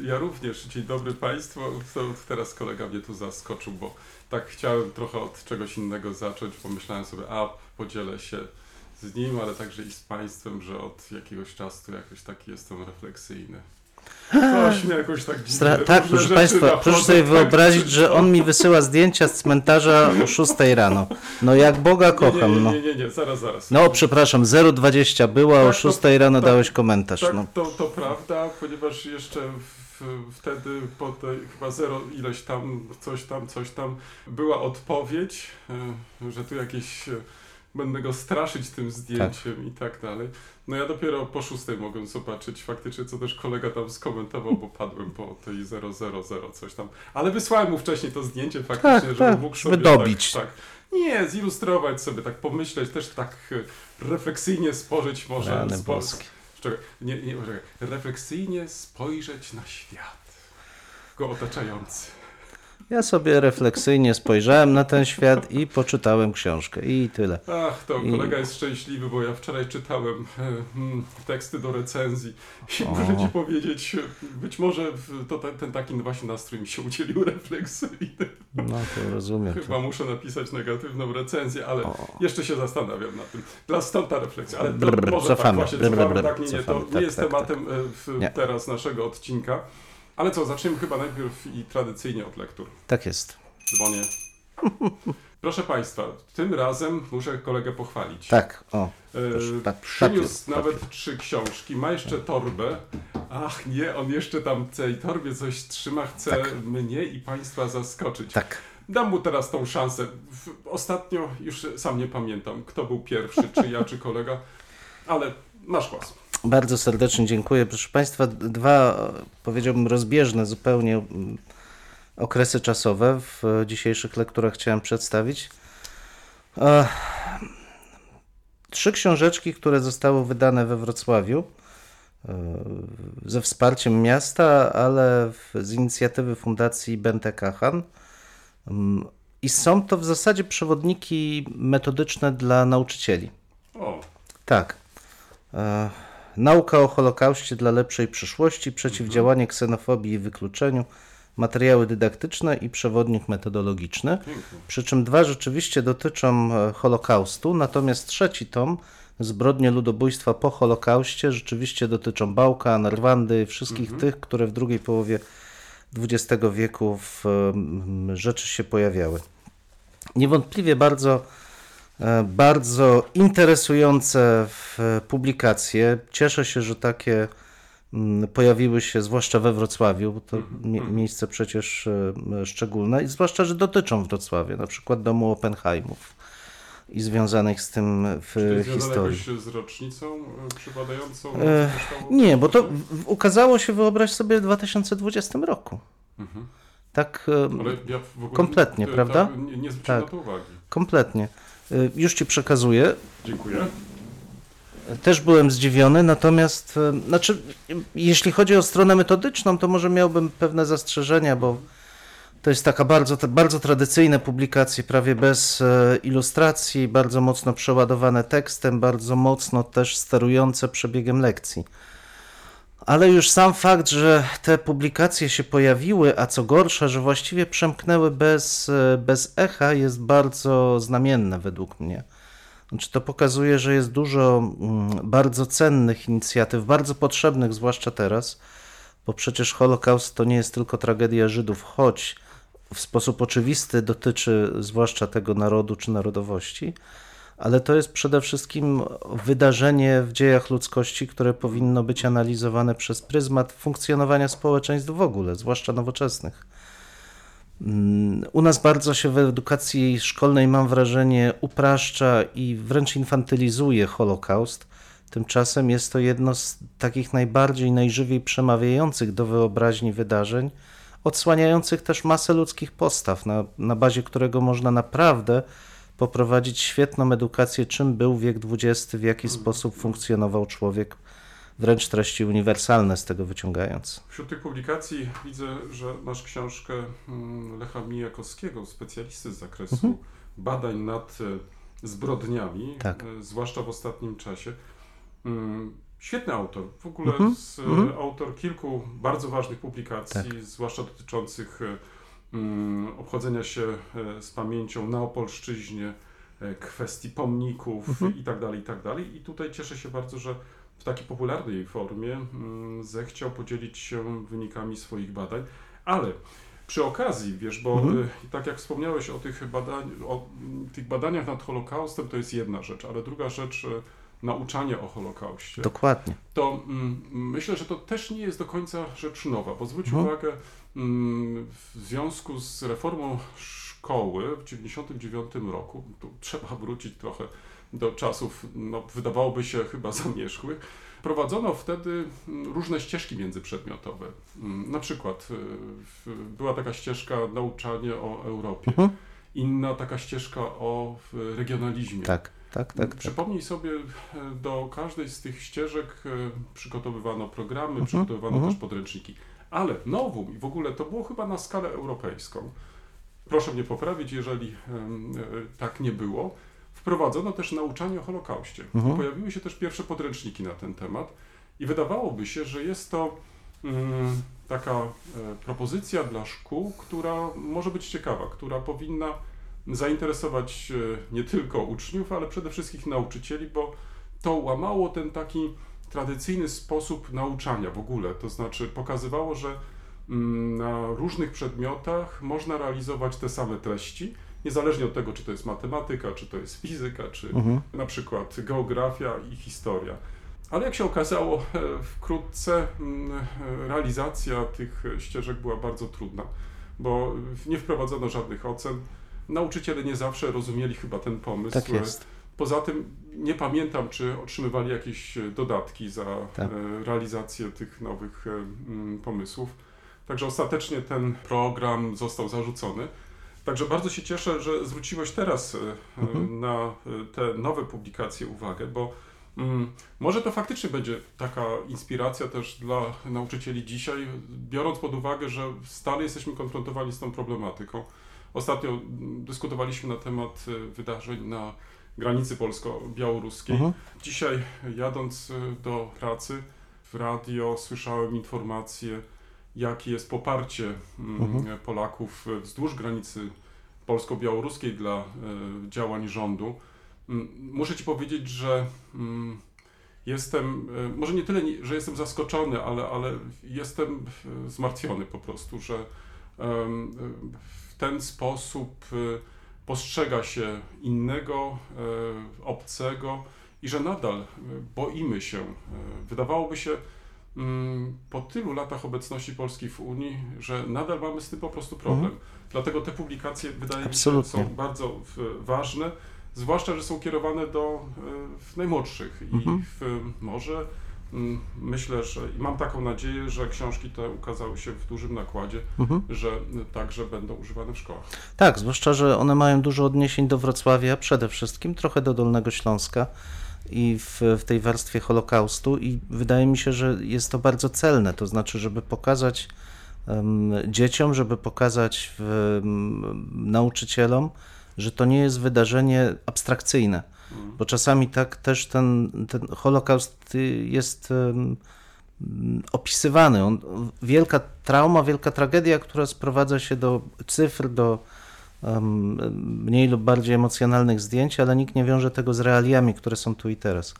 Ja również. Dzień dobry Państwu. Teraz kolega mnie tu zaskoczył, bo tak chciałem trochę od czegoś innego zacząć. Pomyślałem sobie, a podzielę się z nim, ale także i z Państwem, że od jakiegoś czasu jakoś taki jestem refleksyjny. Coś mnie jakoś tak Stra- tak, proszę Państwa, proszę sobie tak, wyobrazić, że on mi wysyła zdjęcia z cmentarza o 6 rano. No jak Boga kocham, nie, no. nie, nie, nie, zaraz, zaraz. No przepraszam, 0,20 było, a o Tak, 6 to- rano tak, dałeś komentarz. Tak, No. to, to prawda, ponieważ jeszcze w, wtedy po tej chyba zero ileś tam, coś tam, coś tam, była odpowiedź, e, że tu jakieś e, będę go straszyć tym zdjęciem i tak dalej. No ja dopiero po szóstej mogłem zobaczyć faktycznie, co też kolega tam skomentował, bo padłem po tej 000 coś tam. Ale wysłałem mu wcześniej to zdjęcie faktycznie, Tak, żeby tak, mógł sobie dobić. Tak, tak. Nie, zilustrować sobie, tak pomyśleć, też tak e, refleksyjnie spojrzeć może Rany boskie. Czekaj, nie, nie. Refleksyjnie spojrzeć na świat. Go otaczający. Ja sobie refleksyjnie spojrzałem na ten świat i poczytałem książkę i tyle. Ach, to I- kolega jest szczęśliwy, bo ja wczoraj czytałem e, mm, teksty do recenzji i O. muszę ci powiedzieć, być może to te- ten taki właśnie nastrój mi się udzielił refleksyjny. No to rozumiem. Chyba muszę napisać negatywną recenzję, ale O. jeszcze się zastanawiam nad tym. Dla stąd ta refleksja, ale to Brr, brr, może cofamy, tak właśnie, brr, cofamy, brr, tak, nie, nie, to cofamy, nie tak, jest tak, tematem e, w, teraz naszego odcinka. Ale co, zaczniemy chyba najpierw i tradycyjnie od lektur. Tak jest. Dzwonię. Proszę Państwa, tym razem muszę kolegę pochwalić. Tak, o. E, proszę, pa- przyniósł papier, nawet trzy książki, ma jeszcze torbę. Ach nie, on jeszcze tam w tej torbie coś trzyma, chce Tak. mnie i Państwa zaskoczyć. Tak. Dam mu teraz tą szansę. Ostatnio już sam nie pamiętam, kto był pierwszy, czy ja, czy kolega, ale masz głos. Bardzo serdecznie dziękuję. Proszę Państwa, dwa, e, powiedziałbym, rozbieżne zupełnie okresy czasowe w e, dzisiejszych lekturach chciałem przedstawić. E, Trzy książeczki, które zostały wydane we Wrocławiu e, ze wsparciem miasta, ale z inicjatywy Fundacji Bente Kachan. I są to w zasadzie przewodniki metodyczne dla nauczycieli. O, Tak. Nauka o Holokauście dla lepszej przyszłości, przeciwdziałanie ksenofobii i wykluczeniu, materiały dydaktyczne i przewodnik metodologiczny. Przy czym dwa rzeczywiście dotyczą e, Holokaustu, natomiast trzeci tom, Zbrodnie ludobójstwa po Holokauście, rzeczywiście dotyczą Bałka, Narwandy, wszystkich tych, które w drugiej połowie XX wieku w rzeczy się pojawiały. Niewątpliwie bardzo, bardzo interesujące w- publikacje. Cieszę się, że takie mm, pojawiły się, zwłaszcza we Wrocławiu, bo to mie- miejsce przecież e, szczególne, i zwłaszcza, że dotyczą Wrocławia, na przykład domu Oppenheimów i związanych z tym w Czy to historii. jakoś z rocznicą e, przypadającą? E, Nie, bo to ukazało się, wyobraź sobie, w 2020 roku. Mhm. Tak, e, ja Kompletnie, e, prawda? Tak, nie, nie zwróciłem Tak. na to uwagi. kompletnie. E, Już ci przekazuję. Dziękuję. Też byłem zdziwiony, natomiast e, znaczy, jeśli chodzi o stronę metodyczną, to może miałbym pewne zastrzeżenia, bo to jest taka bardzo, bardzo tradycyjne publikacje, prawie bez e, ilustracji, bardzo mocno przeładowane tekstem, bardzo mocno też sterujące przebiegiem lekcji. Ale już sam fakt, że te publikacje się pojawiły, a co gorsza, że właściwie przemknęły bez, e, bez echa, jest bardzo znamienne według mnie. Znaczy to pokazuje, że jest dużo mm, bardzo cennych inicjatyw, bardzo potrzebnych, zwłaszcza teraz, bo przecież Holokaust to nie jest tylko tragedia Żydów, choć w sposób oczywisty dotyczy zwłaszcza tego narodu czy narodowości, ale to jest przede wszystkim wydarzenie w dziejach ludzkości, które powinno być analizowane przez pryzmat funkcjonowania społeczeństw w ogóle, zwłaszcza nowoczesnych. Mm, U nas bardzo się w edukacji szkolnej, mam wrażenie, upraszcza i wręcz infantylizuje Holokaust. Tymczasem jest to jedno z takich najbardziej, najżywiej przemawiających do wyobraźni wydarzeń, odsłaniających też masę ludzkich postaw, na, na bazie którego można naprawdę poprowadzić świetną edukację, czym był wiek XX, w jaki sposób funkcjonował człowiek, wręcz treści uniwersalne z tego wyciągając. Wśród tych publikacji widzę, że masz książkę mm, Lecha Mijakowskiego, specjalisty z zakresu Mhm. badań nad e, zbrodniami, Tak. e, zwłaszcza w ostatnim czasie. Mm, Świetny autor, w ogóle Mhm, z, e, mhm. autor kilku bardzo ważnych publikacji, Tak. zwłaszcza dotyczących mm, obchodzenia się e, z pamięcią na Opolszczyźnie, e, kwestii pomników Mhm. i tak dalej, i tak dalej. I tutaj cieszę się bardzo, że w takiej popularnej formie mm, zechciał podzielić się wynikami swoich badań, ale przy okazji, wiesz, bo Mhm. y, tak jak wspomniałeś o tych, badań, o mm, tych badaniach nad Holokaustem, to jest jedna rzecz, ale druga rzecz, nauczanie o Holokauście, Dokładnie. to mm, myślę, że to też nie jest do końca rzecz nowa, bo zwróć Mhm. uwagę, mm, w związku z reformą szkoły w 1999 roku, tu trzeba wrócić trochę do czasów, no, wydawałoby się chyba zamierzchłych, prowadzono wtedy mm, różne ścieżki międzyprzedmiotowe. Mm, Na przykład y, była taka ścieżka nauczanie o Europie, Mhm. inna taka ścieżka o regionalizmie. Tak, tak, tak. tak. Przypomnij sobie, e, do każdej z tych ścieżek e, przygotowywano programy, Mhm, przygotowywano mhm. też podręczniki. Ale nowum i w ogóle to było chyba na skalę europejską. Proszę mnie poprawić, jeżeli e, tak nie było. Wprowadzono też nauczanie o Holokauście. Mhm. Pojawiły się też pierwsze podręczniki na ten temat i wydawałoby się, że jest to mm, taka e, propozycja dla szkół, która może być ciekawa, która powinna zainteresować e, nie tylko uczniów, ale przede wszystkim nauczycieli, bo to łamało ten taki tradycyjny sposób nauczania w ogóle. To znaczy pokazywało, że mm, na różnych przedmiotach można realizować te same treści, niezależnie od tego, czy to jest matematyka, czy to jest fizyka, czy Mhm. na przykład geografia i historia. Ale jak się okazało, e, wkrótce mm, realizacja tych ścieżek była bardzo trudna, bo nie wprowadzono żadnych ocen. Nauczyciele nie zawsze rozumieli chyba ten pomysł. Tak jest. Poza tym nie pamiętam, czy otrzymywali jakieś e, dodatki za Tak. e, realizację tych nowych e, pomysłów. Także ostatecznie ten program został zarzucony. Także bardzo się cieszę, że zwróciłeś teraz Mhm. na te nowe publikacje uwagę, bo mm, może to faktycznie będzie taka inspiracja też dla nauczycieli dzisiaj, biorąc pod uwagę, że stale jesteśmy konfrontowani z tą problematyką. Ostatnio mm, dyskutowaliśmy na temat wydarzeń na granicy polsko-białoruskiej. Mhm. Dzisiaj jadąc y, do pracy w radio słyszałem informację, jakie jest poparcie Mhm. Polaków y, wzdłuż granicy polsko-białoruskiej dla y, działań rządu. Mm, Muszę Ci powiedzieć, że mm, jestem, może nie tyle, że jestem zaskoczony, ale, ale jestem zmartwiony po prostu, że w ten sposób postrzega się innego, e, obcego i że nadal e, boimy się. E, Wydawałoby się mm, po tylu latach obecności Polski w Unii, że nadal mamy z tym po prostu problem. Dlatego te publikacje wydaje mi się Absolutnie. są bardzo ważne, zwłaszcza, że są kierowane do w najmłodszych i Mhm. w, może myślę, że i mam taką nadzieję, że książki te ukazały się w dużym nakładzie, Mhm. że także będą używane w szkołach. Tak, zwłaszcza, że one mają dużo odniesień do Wrocławia, przede wszystkim trochę do Dolnego Śląska i w, w tej warstwie Holokaustu i wydaje mi się, że jest to bardzo celne, to znaczy, żeby pokazać em, dzieciom, żeby pokazać em, nauczycielom, że to nie jest wydarzenie abstrakcyjne, Mm. Bo czasami tak też ten, ten Holokaust y, jest opisywany. On, wielka trauma, wielka tragedia, która sprowadza się do cyfr, do mniej lub bardziej emocjonalnych zdjęć, ale nikt nie wiąże tego z realiami, które są tu i teraz.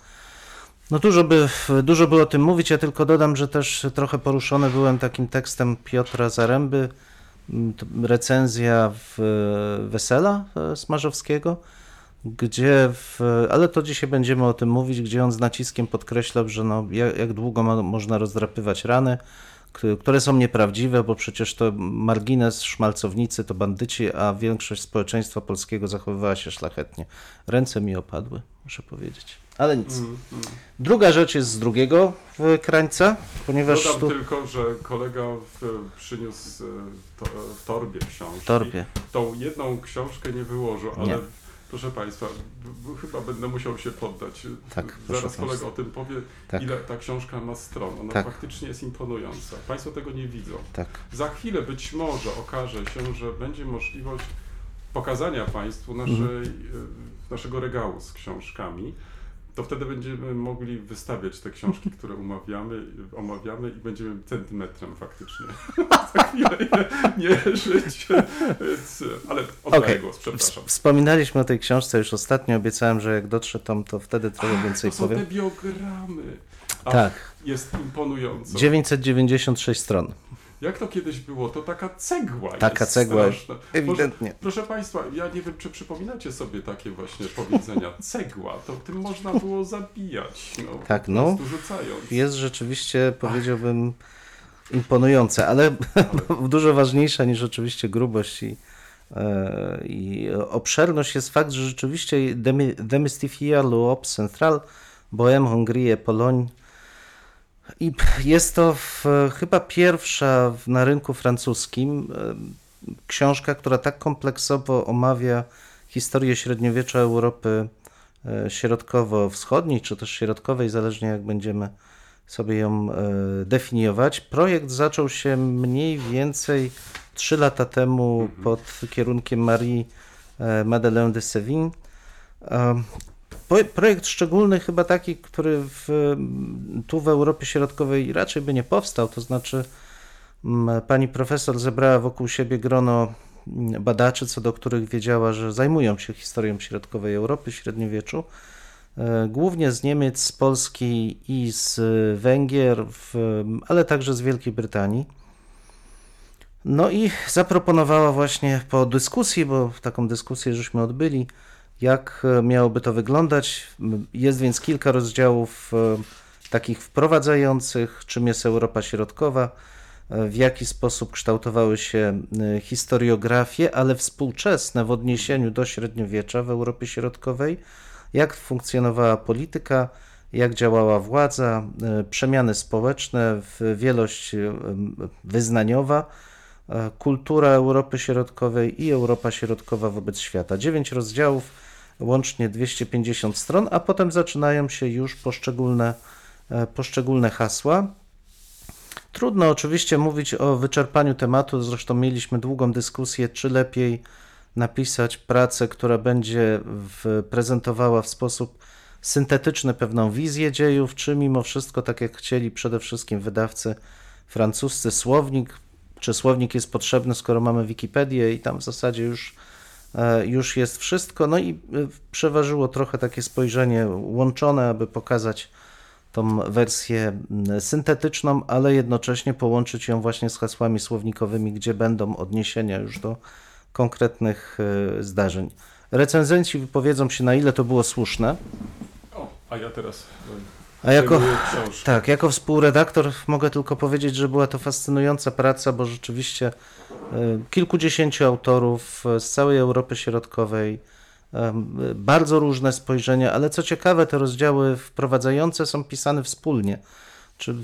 No dużo by, dużo by o tym mówić, ja tylko dodam, że też trochę poruszony byłem takim tekstem Piotra Zaręby, recenzja w Wesela e, Smarzowskiego, gdzie, w, ale to dzisiaj będziemy o tym mówić, gdzie on z naciskiem podkreślał, że no, jak, jak długo ma, można rozdrapywać rany, które są nieprawdziwe, bo przecież to margines, szmalcownicy to bandyci, a większość społeczeństwa polskiego zachowywała się szlachetnie. Ręce mi opadły, muszę powiedzieć. Ale nic. Mm, mm. Druga rzecz jest z drugiego e, krańca, ponieważ Dodam tu tylko, że kolega w, przyniósł e, to, w torbie książki. w torbie. Tą jedną książkę nie wyłożył, ale Nie. Proszę Państwa, chyba będę musiał się poddać. Tak, Zaraz kolega państwa. o tym powie, Tak. ile ta książka ma stron. Ona Tak. faktycznie jest imponująca. Państwo tego nie widzą. Tak. Za chwilę być może okaże się, że będzie możliwość pokazania Państwu naszej, Mhm. naszego regału z książkami. To wtedy będziemy mogli wystawiać te książki, które umawiamy, omawiamy i będziemy centymetrem faktycznie. Za chwilę je mierzyć. Więc, ale oddaję Okej. głos, przepraszam. Wspominaliśmy o tej książce już ostatnio, obiecałem, że jak dotrze tam, to wtedy trochę Ach, więcej to są te powiem. biogramy. A Tak, Jest imponująco. 996 stron, Jak to kiedyś było? To taka cegła Taka jest cegła, straszna. Może, ewidentnie. proszę Państwa, ja nie wiem, czy przypominacie sobie takie właśnie powiedzenia. Cegła, to tym można było zabijać. No, Tak, no. Jest rzeczywiście, powiedziałbym, imponujące, ale dużo ważniejsza niż oczywiście grubość i, e, i obszerność jest fakt, że rzeczywiście demystifier l'Europe centrale, Bohème, Hongrie, Pologne i jest to w, chyba pierwsza w- na rynku francuskim książka, która tak kompleksowo omawia historię średniowiecza Europy e, środkowo-wschodniej, czy też środkowej, zależnie jak będziemy sobie ją e, definiować. Projekt zaczął się mniej więcej 3 lata temu pod kierunkiem Marii e, Madeleine de Sévigné. Projekt szczególny, chyba taki, który w, tu w Europie Środkowej raczej by nie powstał, to znaczy m, pani profesor zebrała wokół siebie grono m, badaczy, co do których wiedziała, że zajmują się historią środkowej Europy, średniowieczu. E, Głównie z Niemiec, z Polski i z Węgier, w, ale także z Wielkiej Brytanii. No i zaproponowała właśnie po dyskusji, bo taką dyskusję żeśmy odbyli, jak e, miałoby to wyglądać. Jest więc kilka rozdziałów e, takich wprowadzających, czym jest Europa Środkowa, e, w jaki sposób kształtowały się historiografie, ale współczesne w odniesieniu do średniowiecza w Europie Środkowej, jak funkcjonowała polityka, jak działała władza, przemiany społeczne, wielość wyznaniowa, kultura Europy Środkowej i Europa Środkowa wobec świata. Dziewięć rozdziałów, łącznie 250 stron, a potem zaczynają się już poszczególne, e, poszczególne hasła. Trudno oczywiście mówić o wyczerpaniu tematu, zresztą mieliśmy długą dyskusję, czy lepiej napisać pracę, która będzie w, prezentowała w sposób syntetyczny pewną wizję dziejów, czy mimo wszystko, tak jak chcieli przede wszystkim wydawcy francuscy, słownik, czy słownik jest potrzebny, skoro mamy Wikipedię i tam w zasadzie już, już jest wszystko. No i e, przeważyło trochę takie spojrzenie łączone, aby pokazać tą wersję syntetyczną, ale jednocześnie połączyć ją właśnie z hasłami słownikowymi, gdzie będą odniesienia już do konkretnych e, zdarzeń. Recenzenci wypowiedzą się, na ile to było słuszne. O, a ja teraz e, A jako, tak, jako współredaktor mogę tylko powiedzieć, że była to fascynująca praca, bo rzeczywiście e, kilkudziesięciu autorów e, z całej Europy Środkowej, e, bardzo różne spojrzenia, ale co ciekawe, te rozdziały wprowadzające są pisane wspólnie. Czy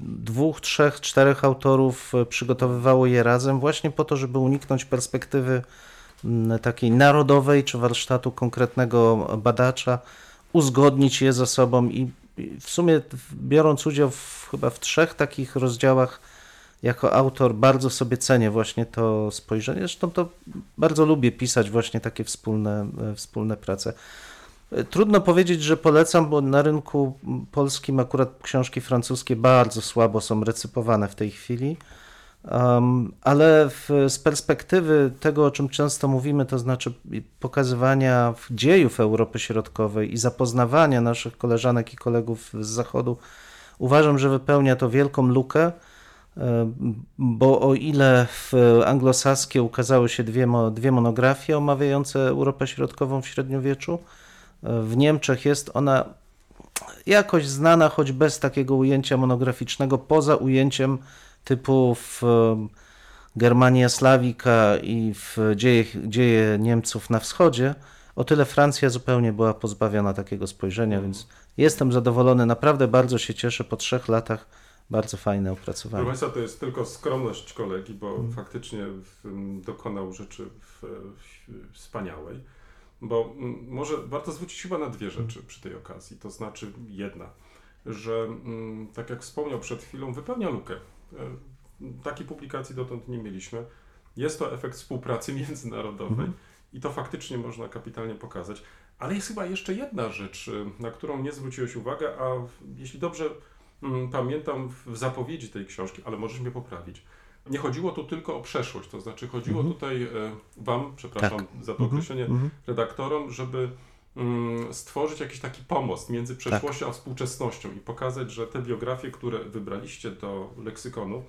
dwóch, trzech, czterech autorów e, przygotowywało je razem, właśnie po to, żeby uniknąć perspektywy takiej narodowej, czy warsztatu konkretnego badacza, uzgodnić je ze sobą i w sumie biorąc udział w, chyba w trzech takich rozdziałach, jako autor bardzo sobie cenię właśnie to spojrzenie. Zresztą to bardzo lubię pisać właśnie takie wspólne, e, wspólne prace. E, Trudno powiedzieć, że polecam, bo na rynku polskim akurat książki francuskie bardzo słabo są recypowane w tej chwili. Um, ale w, z perspektywy tego, o czym często mówimy, to znaczy pokazywania dziejów Europy Środkowej i zapoznawania naszych koleżanek i kolegów z Zachodu, uważam, że wypełnia to wielką lukę. Bo o ile w anglosaskie ukazały się dwie, dwie monografie omawiające Europę Środkową w średniowieczu, w Niemczech jest ona jakoś znana, choć bez takiego ujęcia monograficznego, poza ujęciem typu w Germania Slawika i w dzieje, dzieje Niemców na wschodzie. O tyle Francja zupełnie była pozbawiona takiego spojrzenia, więc jestem zadowolony, naprawdę bardzo się cieszę po trzech latach. Bardzo fajne opracowanie. Państwa, to jest tylko skromność kolegi, bo faktycznie w, m, dokonał rzeczy wspaniałej. Bo m, może warto zwrócić chyba na dwie rzeczy przy tej okazji. To znaczy jedna, że m, tak jak wspomniał przed chwilą, wypełnia lukę. E, Takiej publikacji dotąd nie mieliśmy. Jest to efekt współpracy międzynarodowej i to faktycznie można kapitalnie pokazać. Ale jest chyba jeszcze jedna rzecz, y, na którą nie zwróciłeś uwagę, a jeśli dobrze mm, pamiętam w zapowiedzi tej książki, ale możesz mnie poprawić. Nie chodziło tu tylko o przeszłość, to znaczy chodziło Mhm. tutaj e, Wam, przepraszam za to określenie, Mhm. redaktorom, żeby mm, stworzyć jakiś taki pomost między Tak. przeszłością a współczesnością i pokazać, że te biografie, które wybraliście do leksykonu,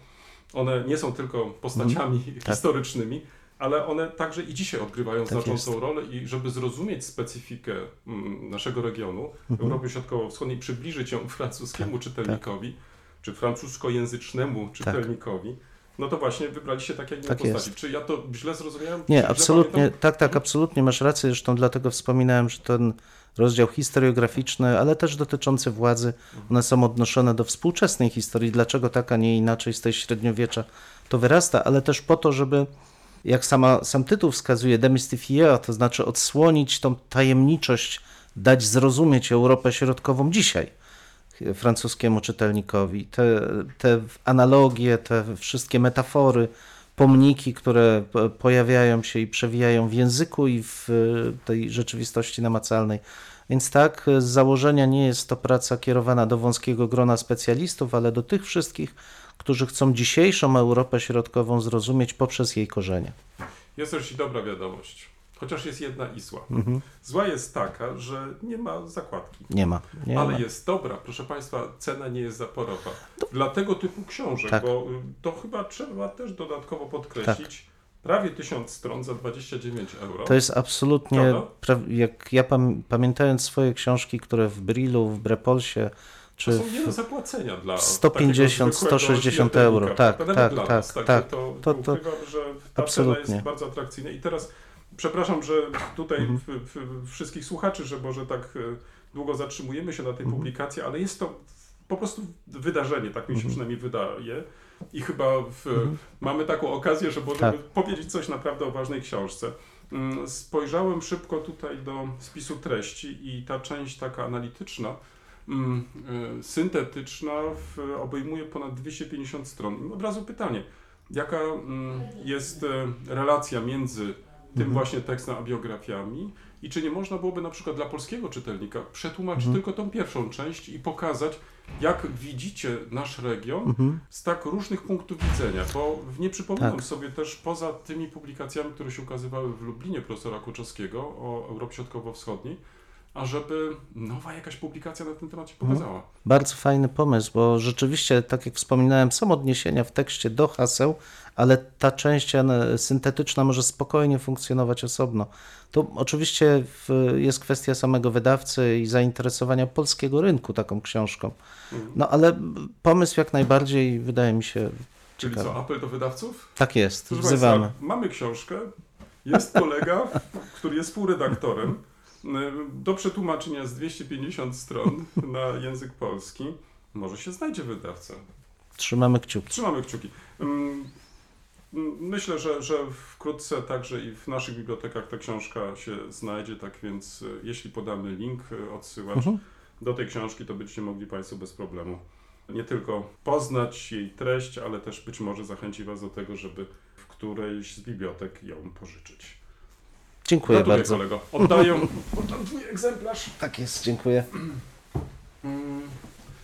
one nie są tylko postaciami Tak. historycznymi, ale one także i dzisiaj odgrywają Tak znaczącą jest. rolę i żeby zrozumieć specyfikę mm, naszego regionu, Mhm. Europy Środkowo-Wschodniej, przybliżyć ją francuskiemu czytelnikowi, czy francuskojęzycznemu czytelnikowi, no to właśnie wybraliście takie inne Tak postaci. jest. Czy ja to źle zrozumiałem? Nie, absolutnie, pamiętam? tak, tak, absolutnie masz rację, zresztą dlatego wspominałem, że ten rozdział historiograficzny, ale też dotyczący władzy, one są odnoszone do współczesnej historii, dlaczego tak, a nie inaczej z tej średniowiecza to wyrasta, ale też po to, żeby, jak sama, sam tytuł wskazuje, demystifier, to znaczy odsłonić tą tajemniczość, dać zrozumieć Europę Środkową dzisiaj francuskiemu czytelnikowi. Te, te analogie, te wszystkie metafory, pomniki, które po- pojawiają się i przewijają w języku i w e, tej rzeczywistości namacalnej. Więc tak, z założenia nie jest to praca kierowana do wąskiego grona specjalistów, ale do tych wszystkich, którzy chcą dzisiejszą Europę Środkową zrozumieć poprzez jej korzenie. Jest też i dobra wiadomość. Chociaż jest jedna i zła. Mhm. Zła jest taka, że nie ma zakładki. Nie ma. Nie ale ma. jest dobra, proszę Państwa, cena nie jest zaporowa. Dla tego typu książek, Tak. bo y, to chyba trzeba też dodatkowo podkreślić, prawie 1000 stron za 29 euro. To jest absolutnie, pra- jak ja pam, pamiętając swoje książki, które w Brillu, w Brepolsie, czy to są nie do zapłacenia dla 150, takiego zwykłego 160 śmiertelnika. euro. Tak, Nawet tak, dla tak, nas. Tak. To, To- to, to- ukrywam, że ta absolutnie. cena jest bardzo atrakcyjna. I teraz przepraszam, że tutaj Mhm. w, w, wszystkich słuchaczy, że może tak e, długo zatrzymujemy się na tej Mhm. publikacji, ale jest to po prostu wydarzenie, tak mi się Mhm. przynajmniej wydaje. I chyba w, Mhm. mamy taką okazję, że możemy Tak. powiedzieć coś naprawdę o ważnej książce. Mm, Spojrzałem szybko tutaj do spisu treści i ta część taka analityczna, mm, syntetyczna w, obejmuje ponad 250 stron. I od razu pytanie, jaka mm, jest e, relacja między tym Mhm. właśnie tekstem a biografiami i czy nie można byłoby na przykład dla polskiego czytelnika przetłumaczyć Mhm. tylko tą pierwszą część i pokazać, jak widzicie nasz region Mhm. z tak różnych punktów widzenia, bo nie przypominam Tak. sobie też poza tymi publikacjami, które się ukazywały w Lublinie profesora Kłoczowskiego o Europie Środkowo-Wschodniej, ażeby nowa jakaś publikacja na ten temat się Mhm. pokazała. Bardzo fajny pomysł, bo rzeczywiście, tak jak wspominałem, są odniesienia w tekście do haseł, ale ta część syntetyczna może spokojnie funkcjonować osobno. To oczywiście jest kwestia samego wydawcy i zainteresowania polskiego rynku taką książką. Mhm. No ale pomysł jak najbardziej wydaje mi się Czyli co, apel do wydawców? Tak jest, Proszę wzywamy. Państwa, mamy książkę, jest kolega, który jest współredaktorem. Y, Do przetłumaczenia z 250 stron na język polski. Może się znajdzie wydawca. Trzymamy kciuki. Trzymamy kciuki. Mm, mm, Myślę, że, że wkrótce także i w naszych bibliotekach ta książka się znajdzie, tak więc y, jeśli podamy link, y, odsyłacz Mhm. do tej książki, to będziecie mogli Państwo bez problemu nie tylko poznać jej treść, ale też być może zachęci Was do tego, żeby w którejś z bibliotek ją pożyczyć. Dziękuję Gratuluję, bardzo. kolego. Oddaję oddam twój egzemplarz. Tak jest, dziękuję. Mm,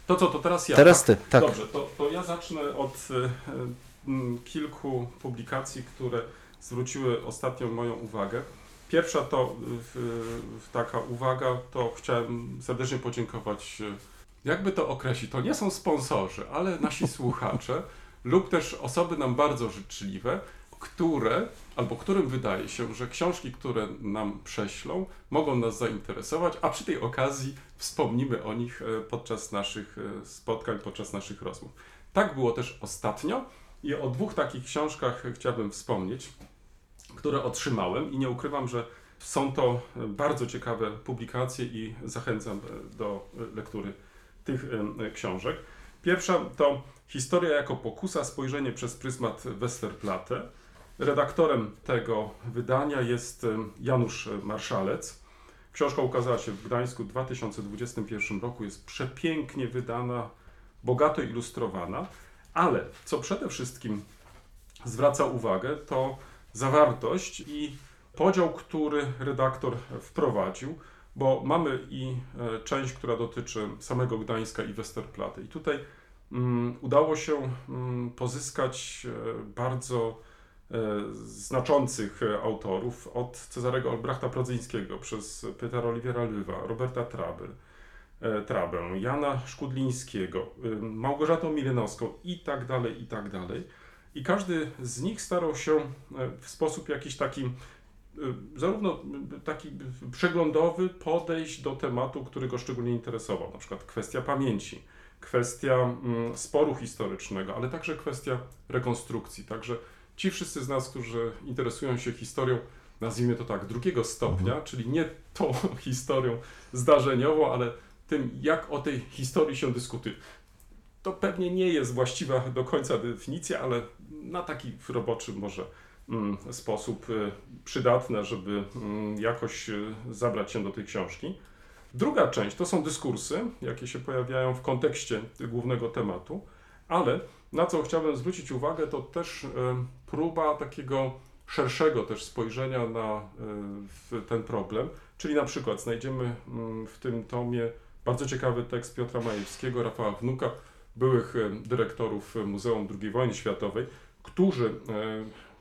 To co, to teraz ja. Teraz tak? ty, tak. Dobrze, to, to ja zacznę od e, m, kilku publikacji, które zwróciły ostatnio moją uwagę. Pierwsza to w, taka uwaga, to chciałem serdecznie podziękować, e, jakby to określić, to nie są sponsorzy, ale nasi słuchacze, lub też osoby nam bardzo życzliwe, które, albo którym wydaje się, że książki, które nam prześlą, mogą nas zainteresować, a przy tej okazji wspomnimy o nich e, podczas naszych e, spotkań, podczas naszych rozmów. Tak było też ostatnio i o dwóch takich książkach chciałbym wspomnieć, które otrzymałem i nie ukrywam, że są to e, bardzo ciekawe publikacje i zachęcam do lektury tych książek. Pierwsza to Historia jako pokusa, spojrzenie przez pryzmat Westerplatte. Redaktorem tego wydania jest Janusz Marszalec. Książka ukazała się w Gdańsku w 2021 roku, jest przepięknie wydana, bogato ilustrowana, ale co przede wszystkim zwraca uwagę, to zawartość i podział, który redaktor wprowadził, bo mamy i e, część, która dotyczy samego Gdańska i Westerplatte. I tutaj mm, udało się mm, pozyskać e, bardzo znaczących e, autorów, od Cezarego Albrechta Prodzyńskiego przez Petera Oliwiera Lywa, Roberta Trabel, e, Trabę, Jana Szkudlińskiego, y, Małgorzatą Milenowską i tak dalej, i tak dalej. I każdy z nich starał się e, w sposób jakiś taki, zarówno taki przeglądowy podejść do tematu, który go szczególnie interesował, na przykład kwestia pamięci, kwestia mm, sporu historycznego, ale także kwestia rekonstrukcji. Także ci wszyscy z nas, którzy interesują się historią, nazwijmy to tak, drugiego stopnia, czyli nie tą historią zdarzeniową, ale tym, jak o tej historii się dyskutuje. To pewnie nie jest właściwa do końca definicja, ale na taki roboczy może mm, sposób y, przydatne, żeby mm, jakoś y, zabrać się do tej książki. Druga część to są dyskursy, jakie się pojawiają w kontekście głównego tematu, ale na co chciałbym zwrócić uwagę, to też y, próba takiego szerszego też spojrzenia na w ten problem, czyli na przykład znajdziemy mm, w tym tomie bardzo ciekawy tekst Piotra Majewskiego, Rafała Wnuka, byłych e, dyrektorów Muzeum II Wojny Światowej, którzy e,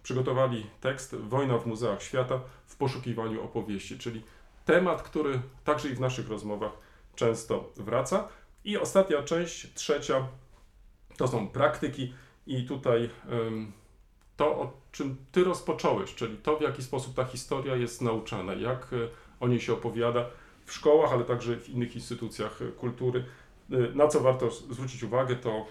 przygotowali tekst Wojna w Muzeach Świata w poszukiwaniu opowieści, czyli temat, który także i w naszych rozmowach często wraca. I ostatnia część, trzecia, to są praktyki i tutaj to, o czym Ty rozpocząłeś, czyli to, w jaki sposób ta historia jest nauczana, jak e, o niej się opowiada w szkołach, ale także w innych instytucjach e, kultury. E, Na co warto zwrócić uwagę, to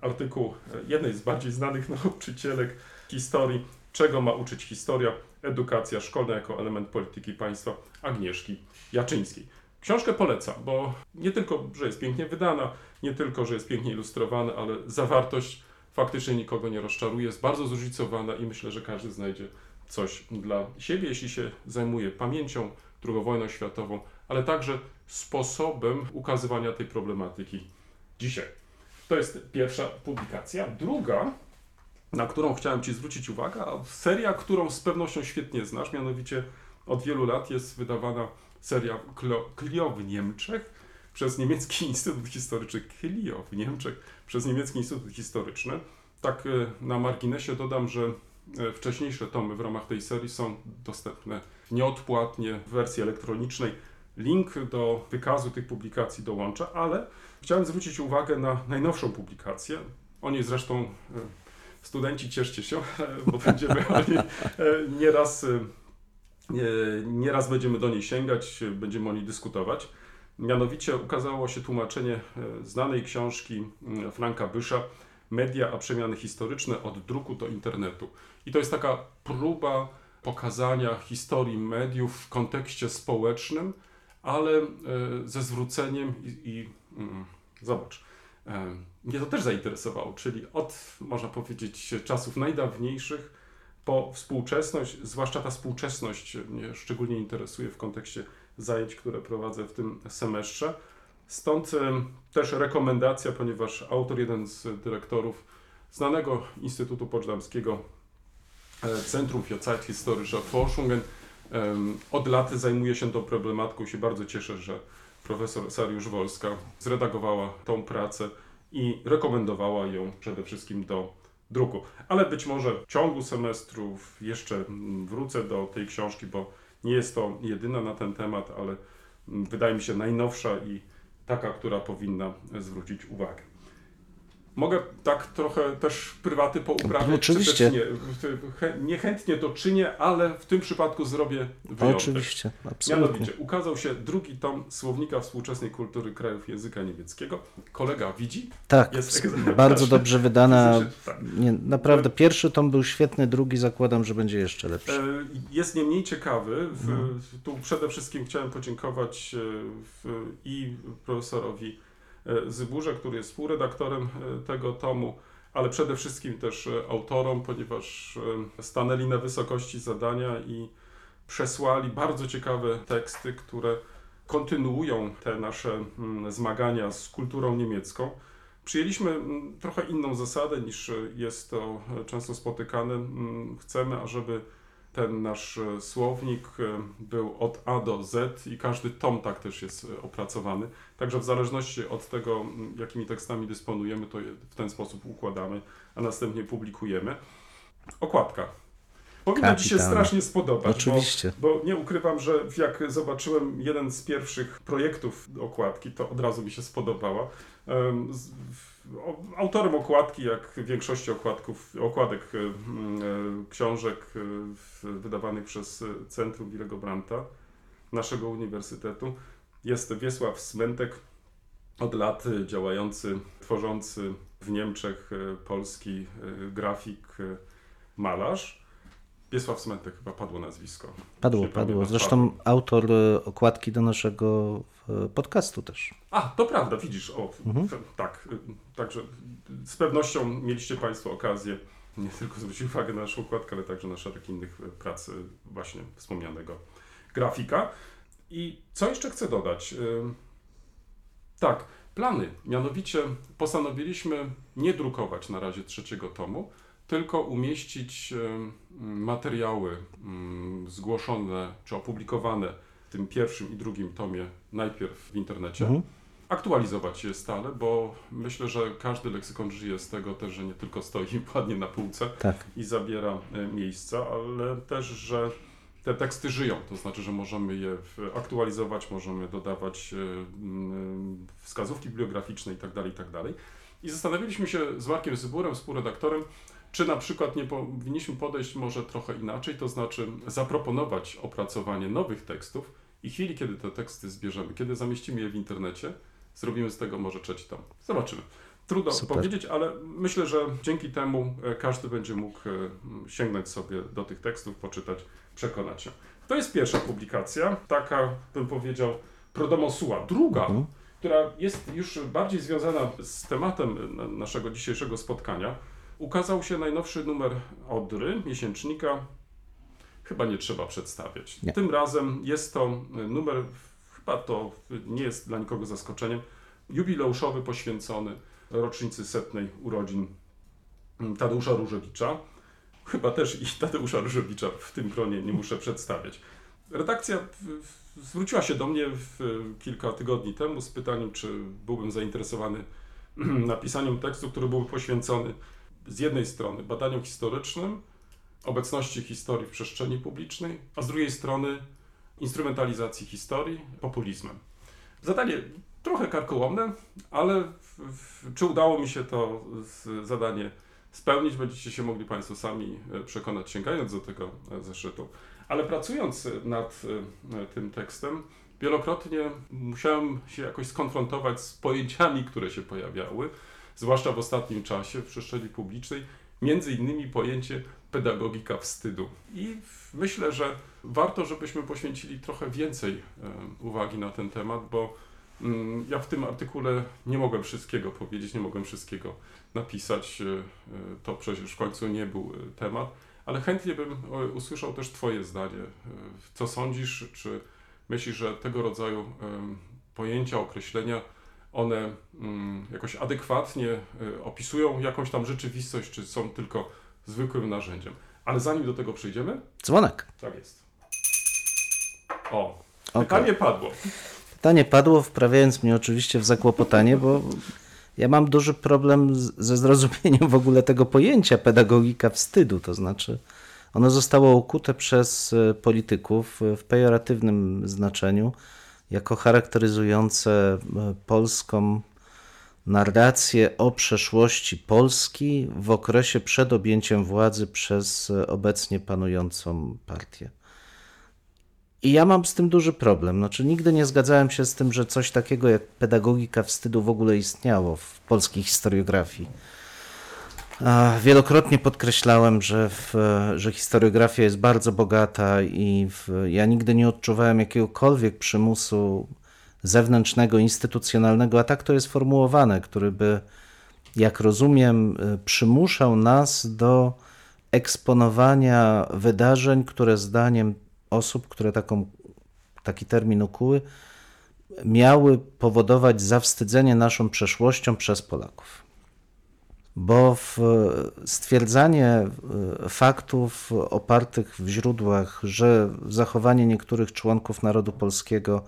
artykuł jednej z bardziej znanych nauczycielek historii, czego ma uczyć historia, edukacja szkolna jako element polityki państwa Agnieszki Jaczyńskiej. Książkę polecam, bo nie tylko, że jest pięknie wydana, nie tylko, że jest pięknie ilustrowana, ale zawartość faktycznie nikogo nie rozczaruje, jest bardzo zróżnicowana i myślę, że każdy znajdzie coś dla siebie, jeśli się zajmuje pamięcią, II wojną światową, ale także sposobem ukazywania tej problematyki dzisiaj. To jest pierwsza publikacja. Druga, na którą chciałem Ci zwrócić uwagę, seria, którą z pewnością świetnie znasz, mianowicie od wielu lat jest wydawana seria Clio w Niemczech przez niemiecki Instytut Historyczny Clio w Niemczech przez niemiecki Instytut Historyczny. Tak e, na marginesie dodam, że e, wcześniejsze tomy w ramach tej serii są dostępne nieodpłatnie w wersji elektronicznej. Link do wykazu tych publikacji dołączę, ale chciałem zwrócić uwagę na najnowszą publikację. O niej zresztą e, studenci cieszcie się, bo będziemy o nieraz, nieraz będziemy do niej sięgać, będziemy o niej dyskutować. Mianowicie ukazało się tłumaczenie e, znanej książki mm, Franka Bysza Media a przemiany historyczne od druku do internetu. I to jest taka próba pokazania historii mediów w kontekście społecznym, ale e, ze zwróceniem i, i mm, zobacz, e, mnie to też zainteresowało, czyli od, można powiedzieć, czasów najdawniejszych po współczesność, zwłaszcza ta współczesność mnie szczególnie interesuje w kontekście zajęć, które prowadzę w tym semestrze. Stąd też rekomendacja, ponieważ autor, jeden z dyrektorów znanego Instytutu Poczdamskiego e, Centrum für Zeithistorische Forschungen od lat zajmuje się tą problematyką. Się bardzo cieszę, że profesor Sariusz Wolska zredagowała tą pracę i rekomendowała ją przede wszystkim do druku. Ale być może w ciągu semestrów jeszcze mm, wrócę do tej książki, bo nie jest to jedyna na ten temat, ale mm, wydaje mi się najnowsza i taka, która powinna zwrócić uwagę. Mogę tak trochę też prywaty pouprawiać, No, oczywiście. nie. Chę- Niechętnie to czynię, ale w tym przypadku zrobię wyjątek. Oczywiście, absolutnie. Mianowicie ukazał się drugi tom Słownika Współczesnej Kultury Krajów Języka Niemieckiego. Kolega widzi. Tak, Jest bardzo dobrze wydana. Tak. Nie, naprawdę, pierwszy tom był świetny, drugi zakładam, że będzie jeszcze lepszy. E, Jest nie mniej ciekawy. W, No. Tu przede wszystkim chciałem podziękować e, w, i profesorowi Zyburze, który jest współredaktorem e, tego tomu, ale przede wszystkim też e, autorom, ponieważ e, stanęli na wysokości zadania i przesłali bardzo ciekawe teksty, które kontynuują te nasze mm, zmagania z kulturą niemiecką. Przyjęliśmy mm, trochę inną zasadę niż e, jest to e, często spotykane. Mm, Chcemy, ażeby ten nasz e, słownik e, był od A do Z i każdy tom tak też jest e, opracowany. Także w zależności od tego, jakimi tekstami dysponujemy, to w ten sposób układamy, a następnie publikujemy. Okładka. Powinna Ci się Kapitalne. strasznie spodobać. Oczywiście. Bo, bo nie ukrywam, że jak zobaczyłem jeden z pierwszych projektów okładki, to od razu mi się spodobała. Em, z- Autorem okładki, jak większości okładków, okładek e, książek e, wydawanych przez e, Centrum Willego Brandta, naszego uniwersytetu, jest Wiesław Smentek, od lat działający, tworzący w Niemczech polski grafik, malarz. Wiesław Smentek chyba padło nazwisko. Padło, padło. Zresztą autor e, okładki do naszego e, podcastu też. A, to prawda, widzisz, o, Mhm. tak, y, także z pewnością mieliście Państwo okazję nie tylko zwrócić uwagę na naszą układkę, ale także na szereg innych y, prac właśnie wspomnianego grafika. I co jeszcze chcę dodać? Tak, plany. Mianowicie postanowiliśmy nie drukować na razie trzeciego tomu, tylko umieścić materiały y, zgłoszone czy opublikowane w tym pierwszym i drugim tomie najpierw w internecie Mhm. aktualizować je stale, bo myślę, że każdy leksykon żyje z tego też, że nie tylko stoi i padnie na półce Tak. i zabiera e, miejsca, ale też, że te teksty żyją, to znaczy, że możemy je aktualizować, możemy dodawać e, mm, wskazówki bibliograficzne itd., itd. I zastanawialiśmy się z Markiem Zyburem, współredaktorem, czy na przykład nie powinniśmy podejść może trochę inaczej, to znaczy zaproponować opracowanie nowych tekstów i chwili, kiedy te teksty zbierzemy, kiedy zamieścimy je w internecie, zrobimy z tego może trzeci tom. Zobaczymy. Trudno Super. powiedzieć, ale myślę, że dzięki temu e, każdy będzie mógł e, sięgnąć sobie do tych tekstów, poczytać, przekonać się. To jest pierwsza publikacja, taka bym powiedział prodomosua. Druga, Mhm. która jest już bardziej związana z tematem na- naszego dzisiejszego spotkania, ukazał się najnowszy numer Odry, miesięcznika. Chyba nie trzeba przedstawiać. Nie. Tym razem jest to numer, chyba to nie jest dla nikogo zaskoczeniem, jubileuszowy poświęcony rocznicy setnej urodzin Tadeusza Różewicza. Chyba też i Tadeusza Różewicza w tym gronie nie muszę przedstawiać. Redakcja zwróciła się do mnie kilka tygodni temu z pytaniem, czy byłbym zainteresowany napisaniem tekstu, który byłby poświęcony z jednej strony badaniom historycznym, obecności historii w przestrzeni publicznej, a z drugiej strony instrumentalizacji historii populizmem. Zadanie trochę karkołomne, ale w, w, czy udało mi się to zadanie spełnić, będziecie się mogli Państwo sami e, przekonać, sięgając do tego e, zeszytu. Ale pracując nad e, tym tekstem, wielokrotnie musiałem się jakoś skonfrontować z pojęciami, które się pojawiały, zwłaszcza w ostatnim czasie w przestrzeni publicznej, między innymi pojęcie pedagogika wstydu. I myślę, że warto, żebyśmy poświęcili trochę więcej e, uwagi na ten temat, bo mm, ja w tym artykule nie mogłem wszystkiego powiedzieć, nie mogłem wszystkiego napisać. e, e, To przecież w końcu nie był temat, ale chętnie bym usłyszał też Twoje zdanie. Co sądzisz, czy myślisz, że tego rodzaju pojęcia, określenia, one mm, jakoś adekwatnie e, opisują jakąś tam rzeczywistość, czy są tylko zwykłym narzędziem? Ale zanim do tego przejdziemy, Dzwonek. tak jest. O, Okej. pytanie padło. Pytanie padło, wprawiając mnie oczywiście w zakłopotanie, bo ja mam duży problem ze zrozumieniem w ogóle tego pojęcia pedagogika wstydu. To znaczy, ono zostało ukute przez e, polityków e, w pejoratywnym znaczeniu, jako charakteryzujące e, polską narrację o przeszłości Polski w okresie przed objęciem władzy przez e, obecnie panującą partię. I ja mam z tym duży problem. Znaczy, nigdy nie zgadzałem się z tym, że coś takiego jak pedagogika wstydu w ogóle istniało w polskiej historiografii. Wielokrotnie podkreślałem, że, w, że historiografia jest bardzo bogata i w, ja nigdy nie odczuwałem jakiegokolwiek przymusu zewnętrznego, instytucjonalnego, a tak to jest formułowane, który by, jak rozumiem, y, przymuszał nas do eksponowania wydarzeń, które zdaniem osób, które taką, taki termin ukuły, miały powodować zawstydzenie naszą przeszłością przez Polaków. Bo w stwierdzanie e, faktów opartych w źródłach, że zachowanie niektórych członków narodu polskiego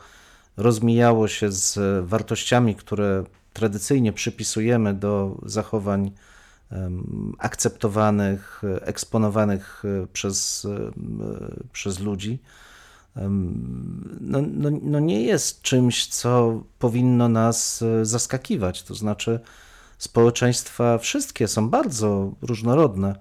rozmijało się z wartościami, które tradycyjnie przypisujemy do zachowań akceptowanych, eksponowanych e, przez, e, przez ludzi, no, no, no nie jest czymś, co powinno nas e, zaskakiwać. To znaczy, społeczeństwa wszystkie są bardzo różnorodne.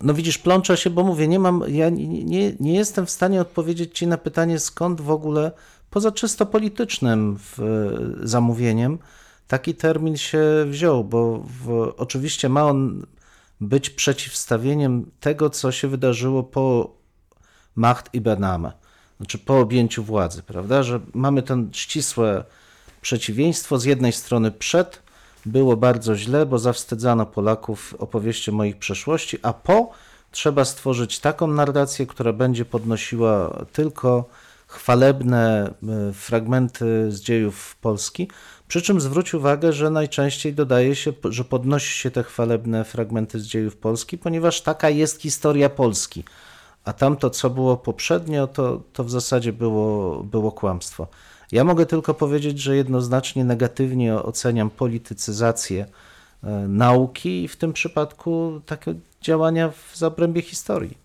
No widzisz, plączę się, bo mówię, nie mam, ja nie, nie, jestem w stanie odpowiedzieć ci na pytanie, skąd w ogóle, poza czysto politycznym zamówieniem, taki termin się wziął, bo w, oczywiście ma on być przeciwstawieniem tego, co się wydarzyło po Macht i Bename, znaczy po objęciu władzy, prawda, że mamy ten ścisłe przeciwieństwo, z jednej strony przed było bardzo źle, bo zawstydzano Polaków opowieścią moich przeszłości, a po trzeba stworzyć taką narrację, która będzie podnosiła tylko chwalebne e, fragmenty z dziejów Polski. Przy czym zwróć uwagę, że najczęściej dodaje się, że podnosi się te chwalebne fragmenty z dziejów Polski, ponieważ taka jest historia Polski. A tamto, co było poprzednio, to, to w zasadzie było, było kłamstwo. Ja mogę tylko powiedzieć, że jednoznacznie negatywnie oceniam politycyzację e, nauki i w tym przypadku takie działania w zabrębie historii.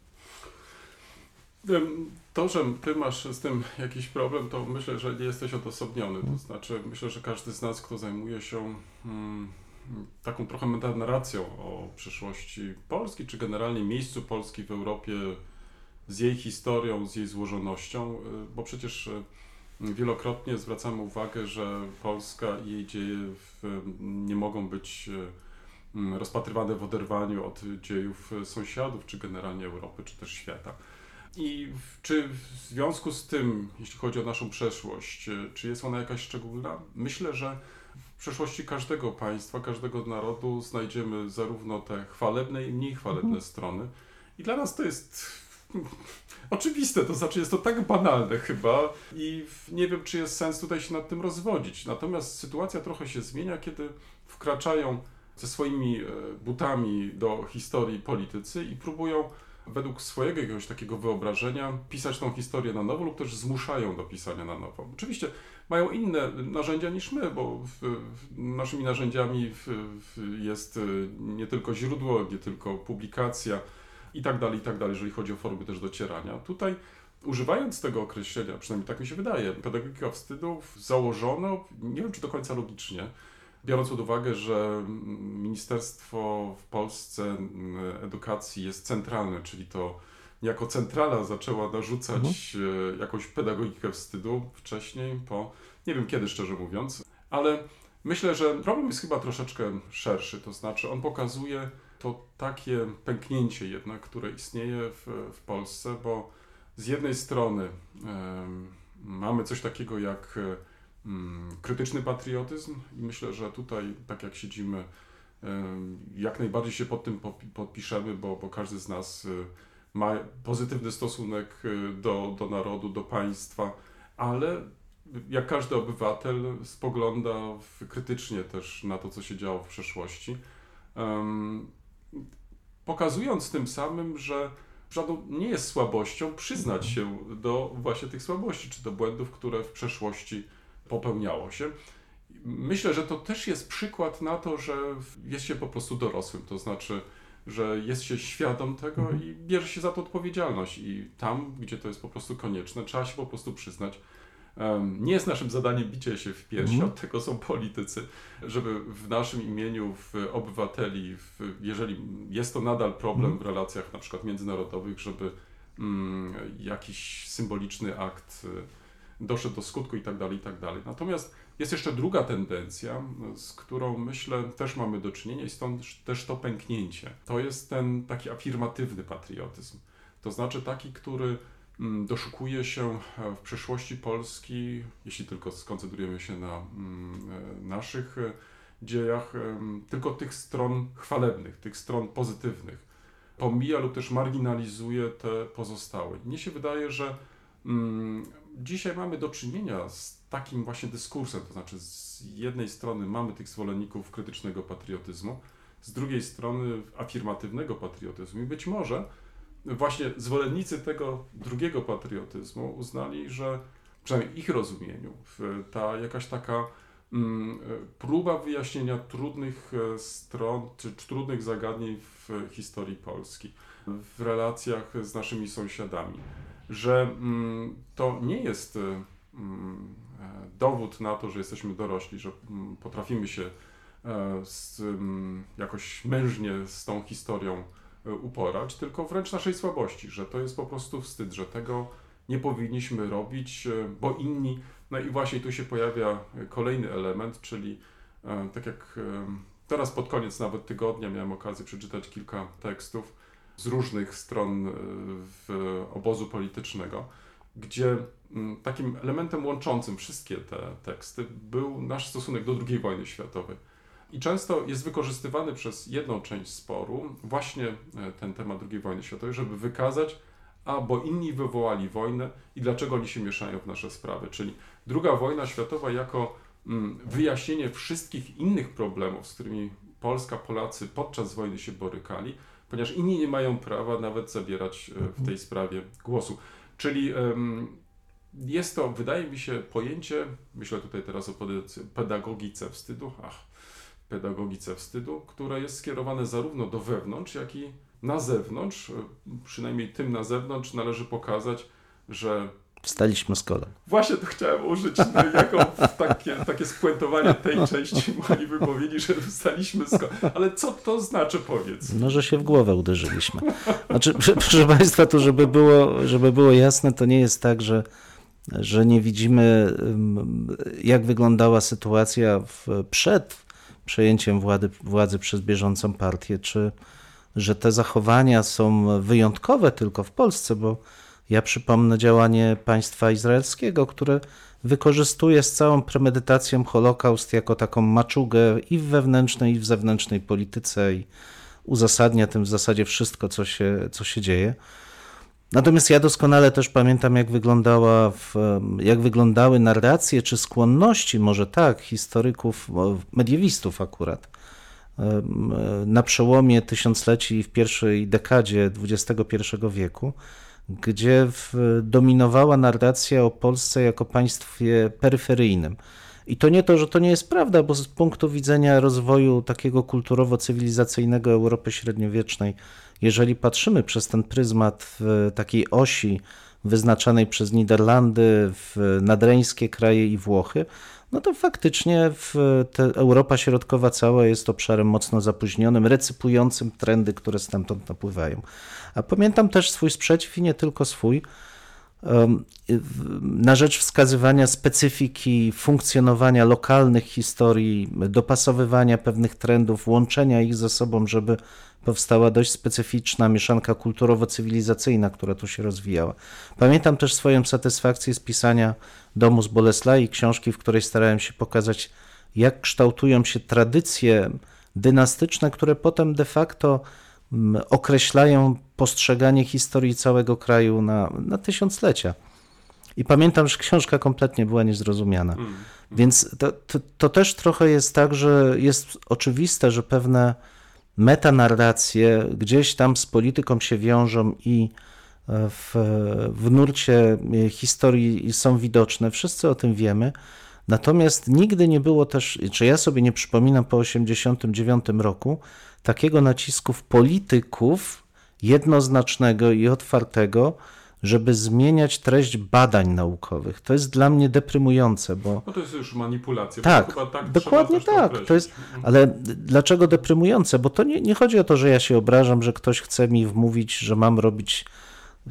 To, że ty masz z tym jakiś problem, to myślę, że nie jesteś odosobniony. To znaczy, myślę, że każdy z nas, kto zajmuje się mm, taką trochę narracją o przyszłości Polski, czy generalnie miejscu Polski w Europie, z jej historią, z jej złożonością, y, bo przecież y, wielokrotnie zwracamy uwagę, że Polska i jej dzieje w, nie mogą być rozpatrywane w oderwaniu od dziejów sąsiadów, czy generalnie Europy, czy też świata. I czy w związku z tym, jeśli chodzi o naszą przeszłość, czy jest ona jakaś szczególna? Myślę, że w przeszłości każdego państwa, każdego narodu znajdziemy zarówno te chwalebne i mniej chwalebne strony. I dla nas to jest oczywiste, to znaczy jest to tak banalne chyba i nie wiem, czy jest sens tutaj się nad tym rozwodzić. Natomiast sytuacja trochę się zmienia, kiedy wkraczają ze swoimi e, butami do historii politycy i próbują według swojego jakiegoś takiego wyobrażenia pisać tą historię na nowo lub też zmuszają do pisania na nowo. Oczywiście mają inne narzędzia niż my, bo w, w, naszymi narzędziami w, jest y, nie tylko źródło, nie tylko publikacja i tak dalej, i tak dalej, jeżeli chodzi o formy też docierania. Tutaj używając tego określenia, przynajmniej tak mi się wydaje, pedagogika wstydu założono, nie wiem czy do końca logicznie, biorąc pod uwagę, że Ministerstwo w Polsce mm, Edukacji jest centralne, czyli to jako centrala zaczęła narzucać e, jakąś pedagogikę wstydu wcześniej, po nie wiem kiedy szczerze mówiąc, ale myślę, że problem jest chyba troszeczkę szerszy, to znaczy on pokazuje to takie pęknięcie jednak, które istnieje w, w Polsce, bo z jednej strony mamy coś takiego jak krytyczny patriotyzm i myślę, że tutaj, tak jak siedzimy, jak najbardziej się pod tym podpiszemy, bo, bo każdy z nas y, ma pozytywny stosunek y, do, do narodu, do państwa, ale jak każdy obywatel spogląda krytycznie też na to, co się działo w przeszłości, pokazując tym samym, że żadną nie jest słabością przyznać się do właśnie tych słabości, czy do błędów, które w przeszłości popełniało się. Myślę, że to też jest przykład na to, że jest się po prostu dorosłym, to znaczy, że jest się świadom tego Mhm. i bierze się za to odpowiedzialność. I tam, gdzie to jest po prostu konieczne, trzeba się po prostu przyznać, Nie jest naszym zadaniem bicie się w piersi, Mhm. od tego są politycy, żeby w naszym imieniu, w obywateli, w, jeżeli jest to nadal problem Mhm. w relacjach na przykład międzynarodowych, żeby mm, jakiś symboliczny akt y, doszedł do skutku i tak dalej, i tak dalej. Natomiast jest jeszcze druga tendencja, z którą myślę też mamy do czynienia i stąd też to pęknięcie. To jest ten taki afirmatywny patriotyzm. To znaczy taki, który doszukuje się e, w przeszłości Polski, jeśli tylko skoncentrujemy się na mm, e, naszych e, dziejach, tylko tych stron chwalebnych, tych stron pozytywnych. Pomija lub też marginalizuje te pozostałe. Mnie się wydaje, że mm, dzisiaj mamy do czynienia z takim właśnie dyskursem, to znaczy z jednej strony mamy tych zwolenników krytycznego patriotyzmu, z drugiej strony afirmatywnego patriotyzmu i być może właśnie zwolennicy tego drugiego patriotyzmu uznali, że przynajmniej w ich rozumieniu ta jakaś taka mm, próba wyjaśnienia trudnych e, stron czy, czy trudnych zagadnień w historii Polski, w relacjach z naszymi sąsiadami, że mm, to nie jest e, mm, e, dowód na to, że jesteśmy dorośli, że potrafimy się z, jakoś mężnie z tą historią uporać, tylko wręcz naszej słabości, że to jest po prostu wstyd, że tego nie powinniśmy robić, e, bo inni. No i właśnie tu się pojawia e, kolejny element, czyli e, tak jak e, teraz pod koniec nawet tygodnia miałem okazję przeczytać kilka tekstów z różnych stron e, w obozu politycznego, gdzie mm, takim elementem łączącym wszystkie te teksty był nasz stosunek do II wojny światowej. I często jest wykorzystywany przez jedną część sporu właśnie e, ten temat II wojny światowej, żeby wykazać, a bo inni wywołali wojnę i dlaczego oni się mieszają w nasze sprawy. Czyli druga wojna światowa jako mm, wyjaśnienie wszystkich innych problemów, z którymi Polska, Polacy podczas wojny się borykali, ponieważ inni nie mają prawa nawet zabierać e, w tej sprawie głosu. Czyli jest to, wydaje mi się, pojęcie, myślę tutaj teraz o pedagogice wstydu, ach, pedagogice wstydu, które jest skierowane zarówno do wewnątrz, jak i na zewnątrz. Przynajmniej tym na zewnątrz należy pokazać, że Wstaliśmy z kolan. Właśnie to chciałem użyć no, jako takie, takie spuentowanie tej części mojej wypowiedzi, że wstaliśmy z ko- Ale co to znaczy, powiedz? No, że się w głowę uderzyliśmy. Znaczy, proszę Państwa, tu żeby było, żeby było jasne, to nie jest tak, że, że nie widzimy, jak wyglądała sytuacja w, przed przejęciem władzy, władzy przez bieżącą partię, czy że te zachowania są wyjątkowe tylko w Polsce, bo ja przypomnę działanie państwa izraelskiego, które wykorzystuje z całą premedytacją Holokaust jako taką maczugę i w wewnętrznej, i w zewnętrznej polityce i uzasadnia tym w zasadzie wszystko, co się, co się dzieje. Natomiast ja doskonale też pamiętam, jak, wyglądała w, jak wyglądały narracje czy skłonności, może tak, historyków, mediewistów akurat, na przełomie tysiącleci w pierwszej dekadzie XXI wieku, gdzie w, dominowała narracja o Polsce jako państwie peryferyjnym. I to nie to, że to nie jest prawda, bo z punktu widzenia rozwoju takiego kulturowo-cywilizacyjnego Europy średniowiecznej, jeżeli patrzymy przez ten pryzmat takiej osi wyznaczanej przez Niderlandy, nadreńskie kraje i Włochy, no to faktycznie Europa Środkowa cała jest obszarem mocno zapóźnionym, recypującym trendy, które stamtąd napływają. A pamiętam też swój sprzeciw i nie tylko swój, na rzecz wskazywania specyfiki funkcjonowania lokalnych historii, dopasowywania pewnych trendów, łączenia ich ze sobą, żeby powstała dość specyficzna mieszanka kulturowo-cywilizacyjna, która tu się rozwijała. Pamiętam też swoją satysfakcję z pisania Domu z Boleslai, książki, w której starałem się pokazać, jak kształtują się tradycje dynastyczne, które potem de facto określają postrzeganie historii całego kraju na, na tysiąclecia. I pamiętam, że książka kompletnie była niezrozumiana. Mm. Więc to, to, to też trochę jest tak, że jest oczywiste, że pewne metanarracje gdzieś tam z polityką się wiążą i e, w, w nurcie e, historii są widoczne. Wszyscy o tym wiemy. Natomiast nigdy nie było też, czy ja sobie nie przypominam po 1989 roku, takiego nacisku w polityków jednoznacznego i otwartego żeby zmieniać treść badań naukowych. To jest dla mnie deprymujące, bo No to jest już manipulacja. Tak, tak dokładnie tak. określić. To jest, ale dlaczego deprymujące? Bo to nie, nie chodzi o to, że ja się obrażam, że ktoś chce mi wmówić, że mam robić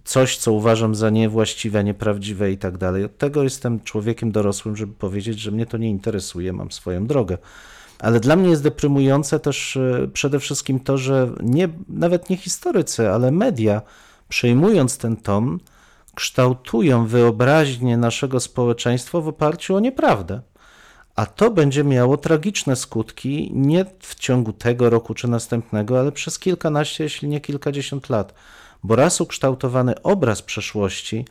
coś, co uważam za niewłaściwe, nieprawdziwe i tak dalej. Od tego jestem człowiekiem dorosłym, żeby powiedzieć, że mnie to nie interesuje, mam swoją drogę. Ale dla mnie jest deprymujące też e, przede wszystkim to, że nie, nawet nie historycy, ale media, przejmując ten tom, kształtują wyobraźnię naszego społeczeństwa w oparciu o nieprawdę. A to będzie miało tragiczne skutki nie w ciągu tego roku czy następnego, ale przez kilkanaście, jeśli nie kilkadziesiąt lat. Bo raz ukształtowany obraz przeszłości,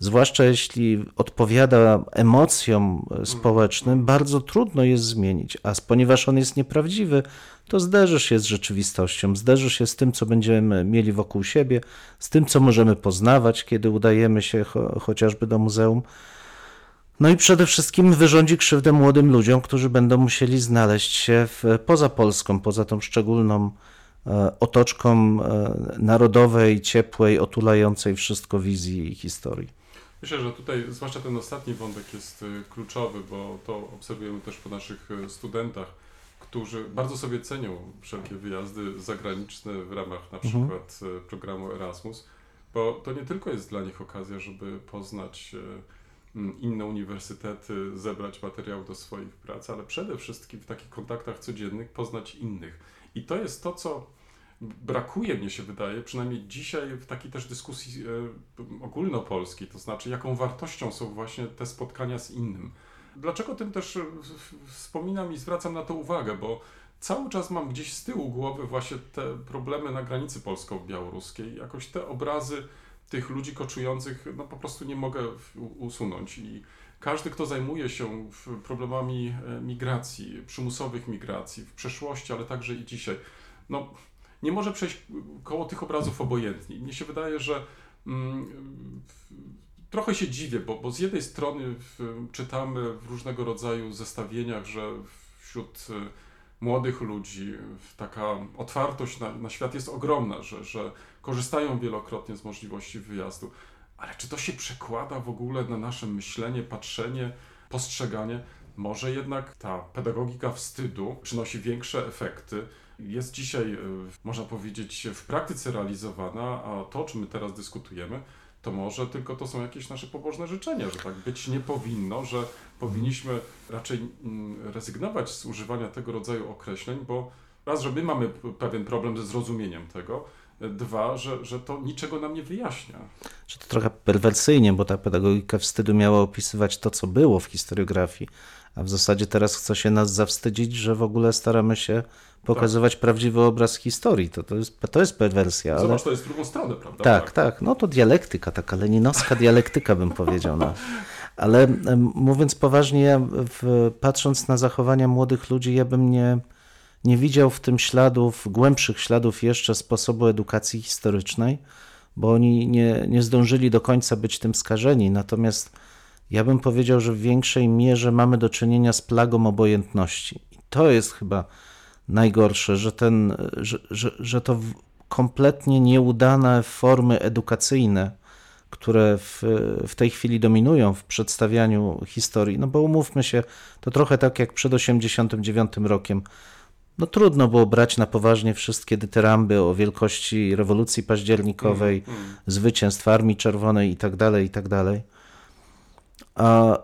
zwłaszcza jeśli odpowiada emocjom społecznym, bardzo trudno jest zmienić. A ponieważ on jest nieprawdziwy, to zderzy się z rzeczywistością, zderzy się z tym, co będziemy mieli wokół siebie, z tym, co możemy poznawać, kiedy udajemy się cho chociażby do muzeum. No i przede wszystkim wyrządzi krzywdę młodym ludziom, którzy będą musieli znaleźć się w, poza Polską, poza tą szczególną e, otoczką e, narodowej, ciepłej, otulającej wszystko wizji i historii. Myślę, że tutaj zwłaszcza ten ostatni wątek jest y, kluczowy, bo to obserwujemy też po naszych y, studentach, którzy bardzo sobie cenią wszelkie wyjazdy zagraniczne w ramach na Mhm. przykład y, programu Erasmus, bo to nie tylko jest dla nich okazja, żeby poznać inne uniwersytety, zebrać materiał do swoich prac, ale przede wszystkim w takich kontaktach codziennych poznać innych. I to jest to, co brakuje, mnie się wydaje, przynajmniej dzisiaj w takiej też dyskusji e, ogólnopolskiej, to znaczy jaką wartością są właśnie te spotkania z innym. Dlaczego tym też e, wspominam i zwracam na to uwagę, bo cały czas mam gdzieś z tyłu głowy właśnie te problemy na granicy polsko-białoruskiej, jakoś te obrazy tych ludzi koczujących, no po prostu nie mogę usunąć i każdy, kto zajmuje się problemami e, migracji, przymusowych migracji w przeszłości, ale także i dzisiaj, no nie może przejść koło tych obrazów obojętnie. Mnie się wydaje, że mm, trochę się dziwię, bo, bo z jednej strony czytamy w różnego rodzaju zestawieniach, że wśród y, młodych ludzi taka otwartość na, na świat jest ogromna, że, że korzystają wielokrotnie z możliwości wyjazdu. Ale czy to się przekłada w ogóle na nasze myślenie, patrzenie, postrzeganie? Może jednak ta pedagogika wstydu przynosi większe efekty. Jest dzisiaj, y, można powiedzieć, w praktyce realizowana, a to, o czym my teraz dyskutujemy, to może tylko to są jakieś nasze pobożne życzenia, że tak być nie powinno, że powinniśmy raczej mm, rezygnować z używania tego rodzaju określeń, bo raz, że my mamy pewien problem ze zrozumieniem tego, dwa, że, że to niczego nam nie wyjaśnia. Czy to trochę perwersyjnie, bo ta pedagogika wstydu miała opisywać to, co było w historiografii, a w zasadzie teraz chce się nas zawstydzić, że w ogóle staramy się pokazywać prawdziwy obraz historii. To, to, jest, to jest perwersja, ale... Zobacz, to jest w drugą stronę, prawda? Tak, tak. No to dialektyka, taka leninowska dialektyka bym powiedział. No. Ale mówiąc poważnie, w, patrząc na zachowania młodych ludzi, ja bym nie, nie widział w tym śladów, głębszych śladów jeszcze sposobu edukacji historycznej, bo oni nie, nie zdążyli do końca być tym skażeni. Natomiast ja bym powiedział, że w większej mierze mamy do czynienia z plagą obojętności. I to jest chyba najgorsze, że, ten, że, że, że to kompletnie nieudane formy edukacyjne, które w, w tej chwili dominują w przedstawianiu historii. No bo umówmy się, to trochę tak jak przed 89 rokiem. No trudno było brać na poważnie wszystkie dytyramby o wielkości rewolucji październikowej, Mm. zwycięstw Armii Czerwonej i tak dalej, i tak dalej. A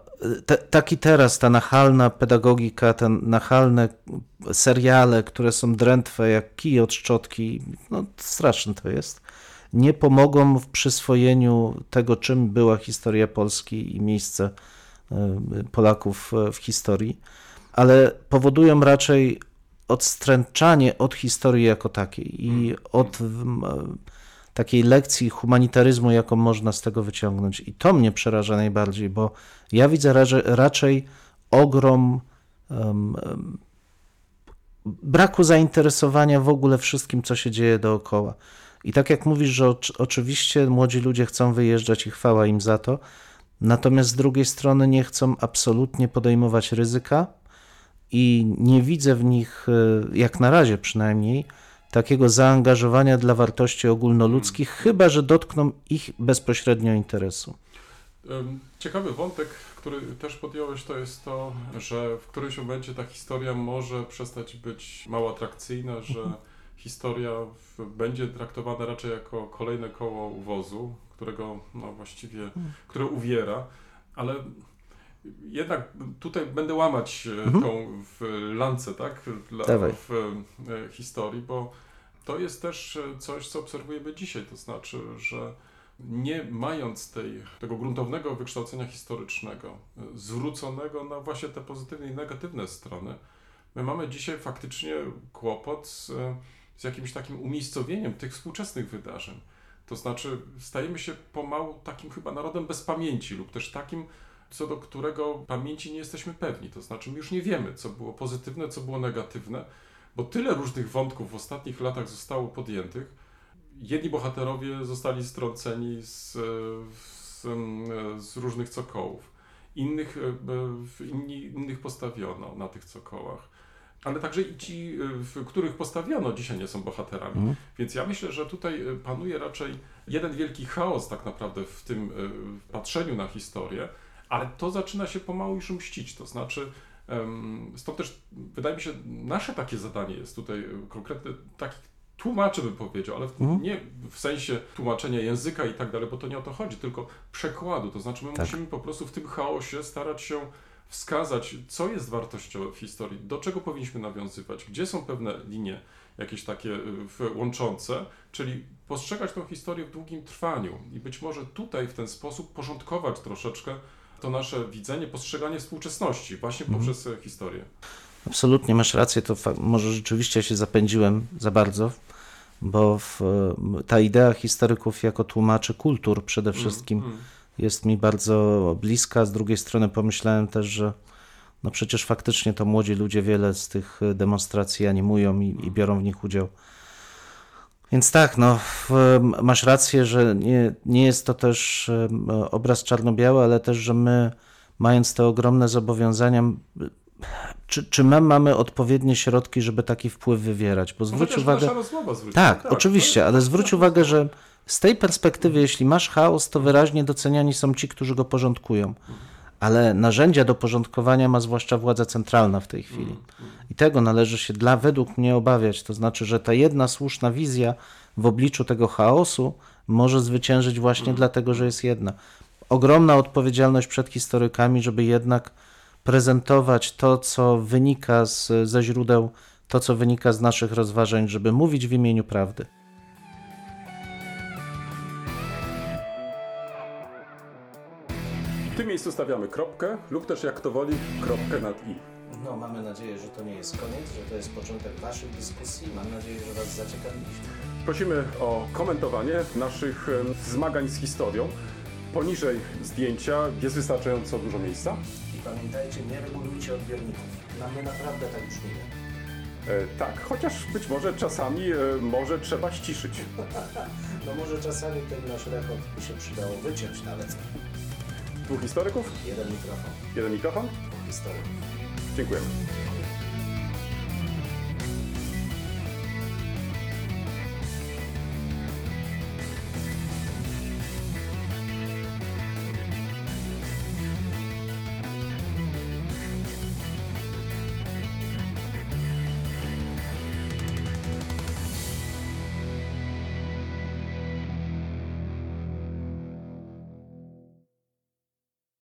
te, tak i teraz ta nachalna pedagogika, te nachalne seriale, które są drętwe jak kij od szczotki, no straszne to jest, nie pomogą w przyswojeniu tego, czym była historia Polski i miejsce e, Polaków w historii, ale powodują raczej odstręczanie od historii jako takiej i od m, takiej lekcji humanitaryzmu, jaką można z tego wyciągnąć. I to mnie przeraża najbardziej, bo ja widzę raczej, ogrom em, braku zainteresowania w ogóle wszystkim, co się dzieje dookoła. I tak jak mówisz, że oczy- oczywiście młodzi ludzie chcą wyjeżdżać i chwała im za to, natomiast z drugiej strony nie chcą absolutnie podejmować ryzyka i nie widzę w nich, e, jak na razie przynajmniej, takiego zaangażowania dla wartości ogólnoludzkich, chyba że dotkną ich bezpośrednio interesu. Ciekawy wątek, który też podjąłeś, to jest to, że w którymś momencie ta historia może przestać być mało atrakcyjna, że historia w, będzie traktowana raczej jako kolejne koło uwozu, którego no, właściwie, które uwiera, ale jednak tutaj będę łamać e, Mhm. tą w lancę, tak, dla, w e, historii, bo to jest też e, coś, co obserwujemy dzisiaj, to znaczy, że nie mając tej, tego gruntownego wykształcenia historycznego, zwróconego na właśnie te pozytywne i negatywne strony, my mamy dzisiaj faktycznie kłopot z, z jakimś takim umiejscowieniem tych współczesnych wydarzeń. To znaczy, stajemy się pomału takim chyba narodem bez pamięci, lub też takim, co do którego pamięci nie jesteśmy pewni. To znaczy, my już nie wiemy, co było pozytywne, co było negatywne, bo tyle różnych wątków w ostatnich latach zostało podjętych. Jedni bohaterowie zostali strąceni z, e, z, e, z różnych cokołów, innych, e, w- inni, innych postawiono na tych cokołach. Ale także i ci, e, w których postawiono, dzisiaj nie są bohaterami. Mhm. Więc ja myślę, że tutaj e, panuje raczej jeden wielki chaos tak naprawdę w tym e, patrzeniu na historię, ale to zaczyna się pomału już mścić. To znaczy, stąd też wydaje mi się, nasze takie zadanie jest tutaj e, konkretne, takich tłumaczy bym powiedział, ale w, Mhm. nie w sensie tłumaczenia języka i tak dalej, bo to nie o to chodzi, tylko przekładu. To znaczy, my Tak. musimy po prostu w tym chaosie starać się wskazać, co jest wartością w historii, do czego powinniśmy nawiązywać, gdzie są pewne linie jakieś takie w- łączące, czyli postrzegać tą historię w długim trwaniu i być może tutaj w ten sposób porządkować troszeczkę to nasze widzenie, postrzeganie współczesności właśnie Mhm. poprzez e, historię. Absolutnie masz rację, to może rzeczywiście się zapędziłem za bardzo, bo w, ta idea historyków jako tłumaczy kultur przede wszystkim Mm, mm. jest mi bardzo bliska. Z drugiej strony pomyślałem też, że no przecież faktycznie to młodzi ludzie wiele z tych demonstracji animują i, i biorą w nich udział. Więc tak, no, masz rację, że nie, nie jest to też obraz czarno-biały, ale też, że my, mając te ogromne zobowiązania, czy, czy my mamy odpowiednie środki, żeby taki wpływ wywierać? Bo No zwróć chociaż uwagę. rozmowa zwróci. Tak, oczywiście, ale zwróć uwagę, że z tej perspektywy, jeśli masz chaos, to wyraźnie doceniani są ci, którzy go porządkują. Ale narzędzia do porządkowania ma zwłaszcza władza centralna w tej chwili. I tego należy się dla według mnie obawiać. To znaczy, że ta jedna słuszna wizja w obliczu tego chaosu może zwyciężyć właśnie dlatego, że jest jedna. Ogromna odpowiedzialność przed historykami, żeby jednak prezentować to, co wynika z, ze źródeł, to, co wynika z naszych rozważań, żeby mówić w imieniu prawdy. Miejscu stawiamy kropkę lub też jak to woli kropkę nad i. No, mamy nadzieję, że to nie jest koniec, że to jest początek Waszych dyskusji. Mam nadzieję, że Was zaciekawiliśmy. Prosimy o komentowanie naszych em, zmagań z historią. Poniżej zdjęcia jest wystarczająco dużo miejsca. I pamiętajcie, nie regulujcie odbiorników. Na mnie naprawdę tak brzmi. E, tak, chociaż być może czasami e, może trzeba ściszyć. No może czasami ten nasz rekord by się przydało wyciąć nawet. Dwóch historyków, Jeden mikrofon, jeden mikrofon. historyków. Dziękujemy.